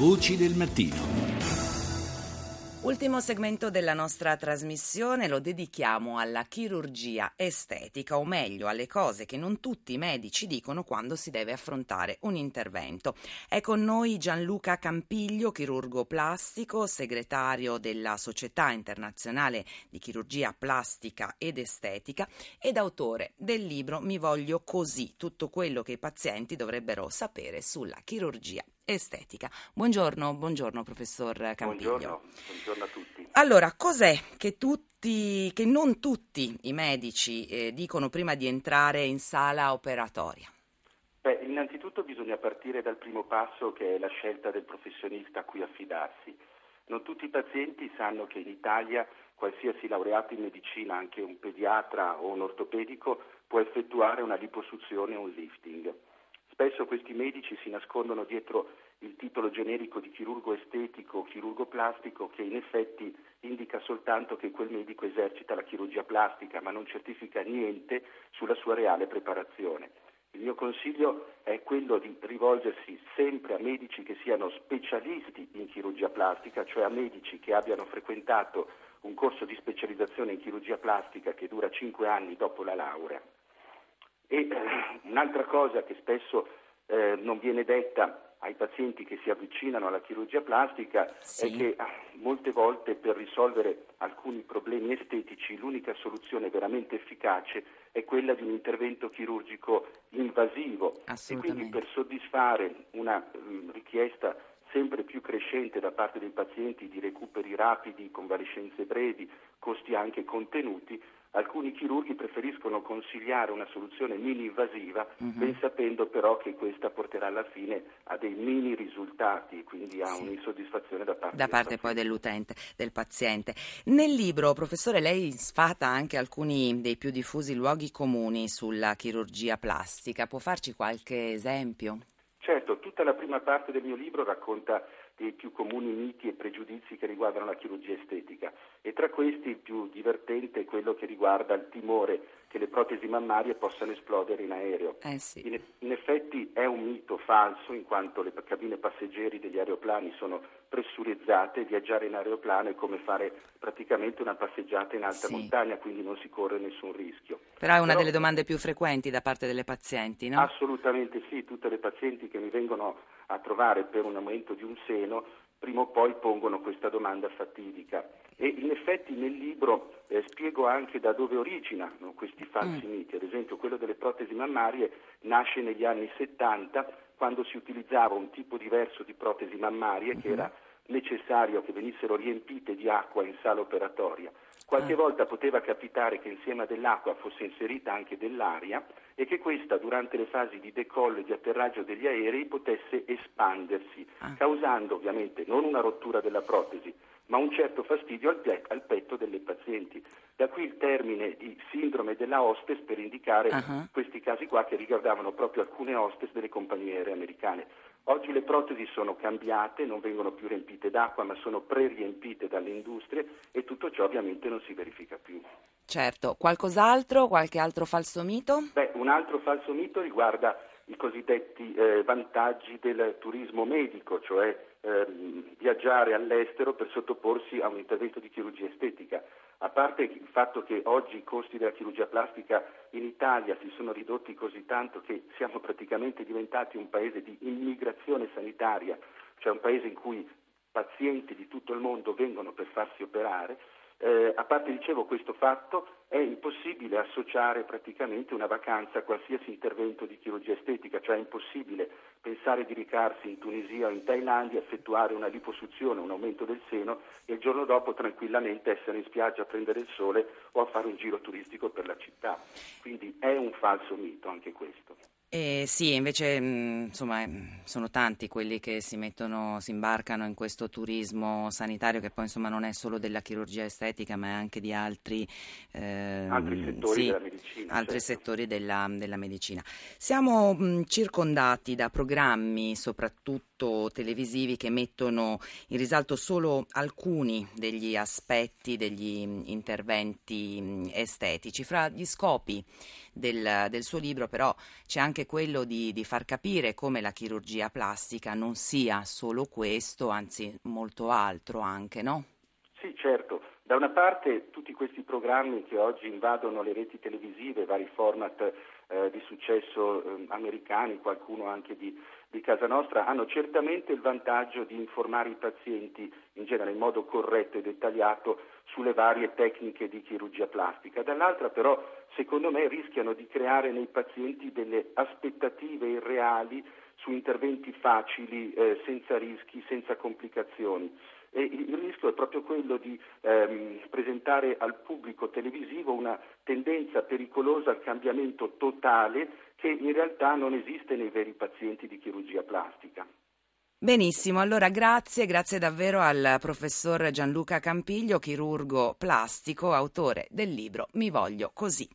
Voci del mattino. Ultimo segmento della nostra trasmissione lo dedichiamo alla chirurgia estetica, o meglio alle cose che non tutti i medici dicono quando si deve affrontare un intervento. È con noi Gianluca Campiglio, chirurgo plastico, segretario della Società Internazionale di Chirurgia Plastica ed Estetica ed autore del libro Mi voglio così, tutto quello che i pazienti dovrebbero sapere sulla chirurgia estetica. Buongiorno, buongiorno professor Campiglio. Buongiorno, buongiorno a tutti. Allora, cos'è che tutti, che non tutti i medici eh, dicono prima di entrare in sala operatoria? Beh, innanzitutto bisogna partire dal primo passo che è la scelta del professionista a cui affidarsi. Non tutti i pazienti sanno che in Italia qualsiasi laureato in medicina, anche un pediatra o un ortopedico, può effettuare una liposuzione o un lifting. Spesso questi medici si nascondono dietro il titolo generico di chirurgo estetico o chirurgo plastico che in effetti indica soltanto che quel medico esercita la chirurgia plastica ma non certifica niente sulla sua reale preparazione. Il mio consiglio è quello di rivolgersi sempre a medici che siano specialisti in chirurgia plastica, cioè a medici che abbiano frequentato un corso di specializzazione in chirurgia plastica che dura cinque anni dopo la laurea. E eh, un'altra cosa che spesso eh, non viene detta ai pazienti che si avvicinano alla chirurgia plastica sì. è che ah, molte volte per risolvere alcuni problemi estetici l'unica soluzione veramente efficace è quella di un intervento chirurgico invasivo e quindi per soddisfare una um, richiesta sempre più crescente da parte dei pazienti di recuperi rapidi, convalescenze brevi, costi anche contenuti, alcuni chirurghi preferiscono consigliare una soluzione mini invasiva, uh-huh. ben sapendo però che questa porterà alla fine a dei mini risultati, quindi a sì. un'insoddisfazione da parte, da parte poi dell'utente, del paziente. Nel libro, professore, lei sfata anche alcuni dei più diffusi luoghi comuni sulla chirurgia plastica. Può farci qualche esempio? Certo, tutta la prima parte del mio libro racconta dei più comuni miti e pregiudizi che riguardano la chirurgia estetica e tra questi il più divertente è quello che riguarda il timore che le protesi mammarie possano esplodere in aereo. Eh sì. in, in, effetti è un mito falso in quanto le cabine passeggeri degli aeroplani sono pressurizzate, viaggiare in aeroplano è come fare praticamente una passeggiata in alta sì. montagna, quindi non si corre nessun rischio. Però è una Però, delle domande più frequenti da parte delle pazienti, no? Assolutamente sì, tutte le pazienti che mi vengono a trovare per un aumento di un seno prima o poi pongono questa domanda fatidica. E in effetti nel libro eh, spiego anche da dove originano questi falsi mm. miti. Ad esempio quello delle protesi mammarie nasce negli anni 70 quando si utilizzava un tipo diverso di protesi mammarie mm-hmm. che era necessario che venissero riempite di acqua in sala operatoria. Qualche ah. volta poteva capitare che insieme dell'acqua fosse inserita anche dell'aria e che questa durante le fasi di decollo e di atterraggio degli aerei potesse espandersi, ah. causando ovviamente non una rottura della protesi, ma un certo fastidio al, pe- al, petto delle pazienti. Da qui il termine di sindrome della hostess per indicare uh-huh. questi casi qua che riguardavano proprio alcune hostess delle compagnie aeree americane. Oggi le protesi sono cambiate, non vengono più riempite d'acqua, ma sono pre-riempite dalle industrie e tutto ciò ovviamente non si verifica più. Certo, qualcos'altro, qualche altro falso mito? Beh, un altro falso mito riguarda i cosiddetti eh, vantaggi del turismo medico, cioè eh, viaggiare all'estero per sottoporsi a un intervento di chirurgia estetica. A parte il fatto che oggi i costi della chirurgia plastica in Italia si sono ridotti così tanto che siamo praticamente diventati un paese di immigrazione sanitaria, cioè un paese in cui pazienti di tutto il mondo vengono per farsi operare, eh, a parte dicevo questo fatto, è impossibile associare praticamente una vacanza a qualsiasi intervento di chirurgia estetica, cioè è impossibile pensare di recarsi in Tunisia o in Thailandia, effettuare una liposuzione, un aumento del seno e il giorno dopo tranquillamente essere in spiaggia a prendere il sole o a fare un giro turistico per la città. Quindi è un falso mito anche questo. Eh, sì, invece mh, insomma, sono tanti quelli che si mettono, si imbarcano in questo turismo sanitario che poi insomma non è solo della chirurgia estetica ma è anche di altri, eh, altri settori, sì, della, medicina, altri certo. settori della, della, medicina. Siamo mh, circondati da programmi soprattutto spot televisivi che mettono in risalto solo alcuni degli aspetti degli interventi estetici. Fra gli scopi del, del suo libro però c'è anche quello di, di far capire come la chirurgia plastica non sia solo questo, anzi molto altro anche, no? Da una parte tutti questi programmi che oggi invadono le reti televisive, vari format eh, di successo eh, americani, qualcuno anche di, di, casa nostra, hanno certamente il vantaggio di informare i pazienti in genere in modo corretto e dettagliato sulle varie tecniche di chirurgia plastica. Dall'altra però, secondo me, rischiano di creare nei pazienti delle aspettative irreali su interventi facili, eh, senza rischi, senza complicazioni. E il rischio è proprio quello di ehm, presentare al pubblico televisivo una tendenza pericolosa al cambiamento totale che in realtà non esiste nei veri pazienti di chirurgia plastica. Benissimo, allora grazie, grazie davvero al professor Gianluca Campiglio, chirurgo plastico, autore del libro Mi voglio così.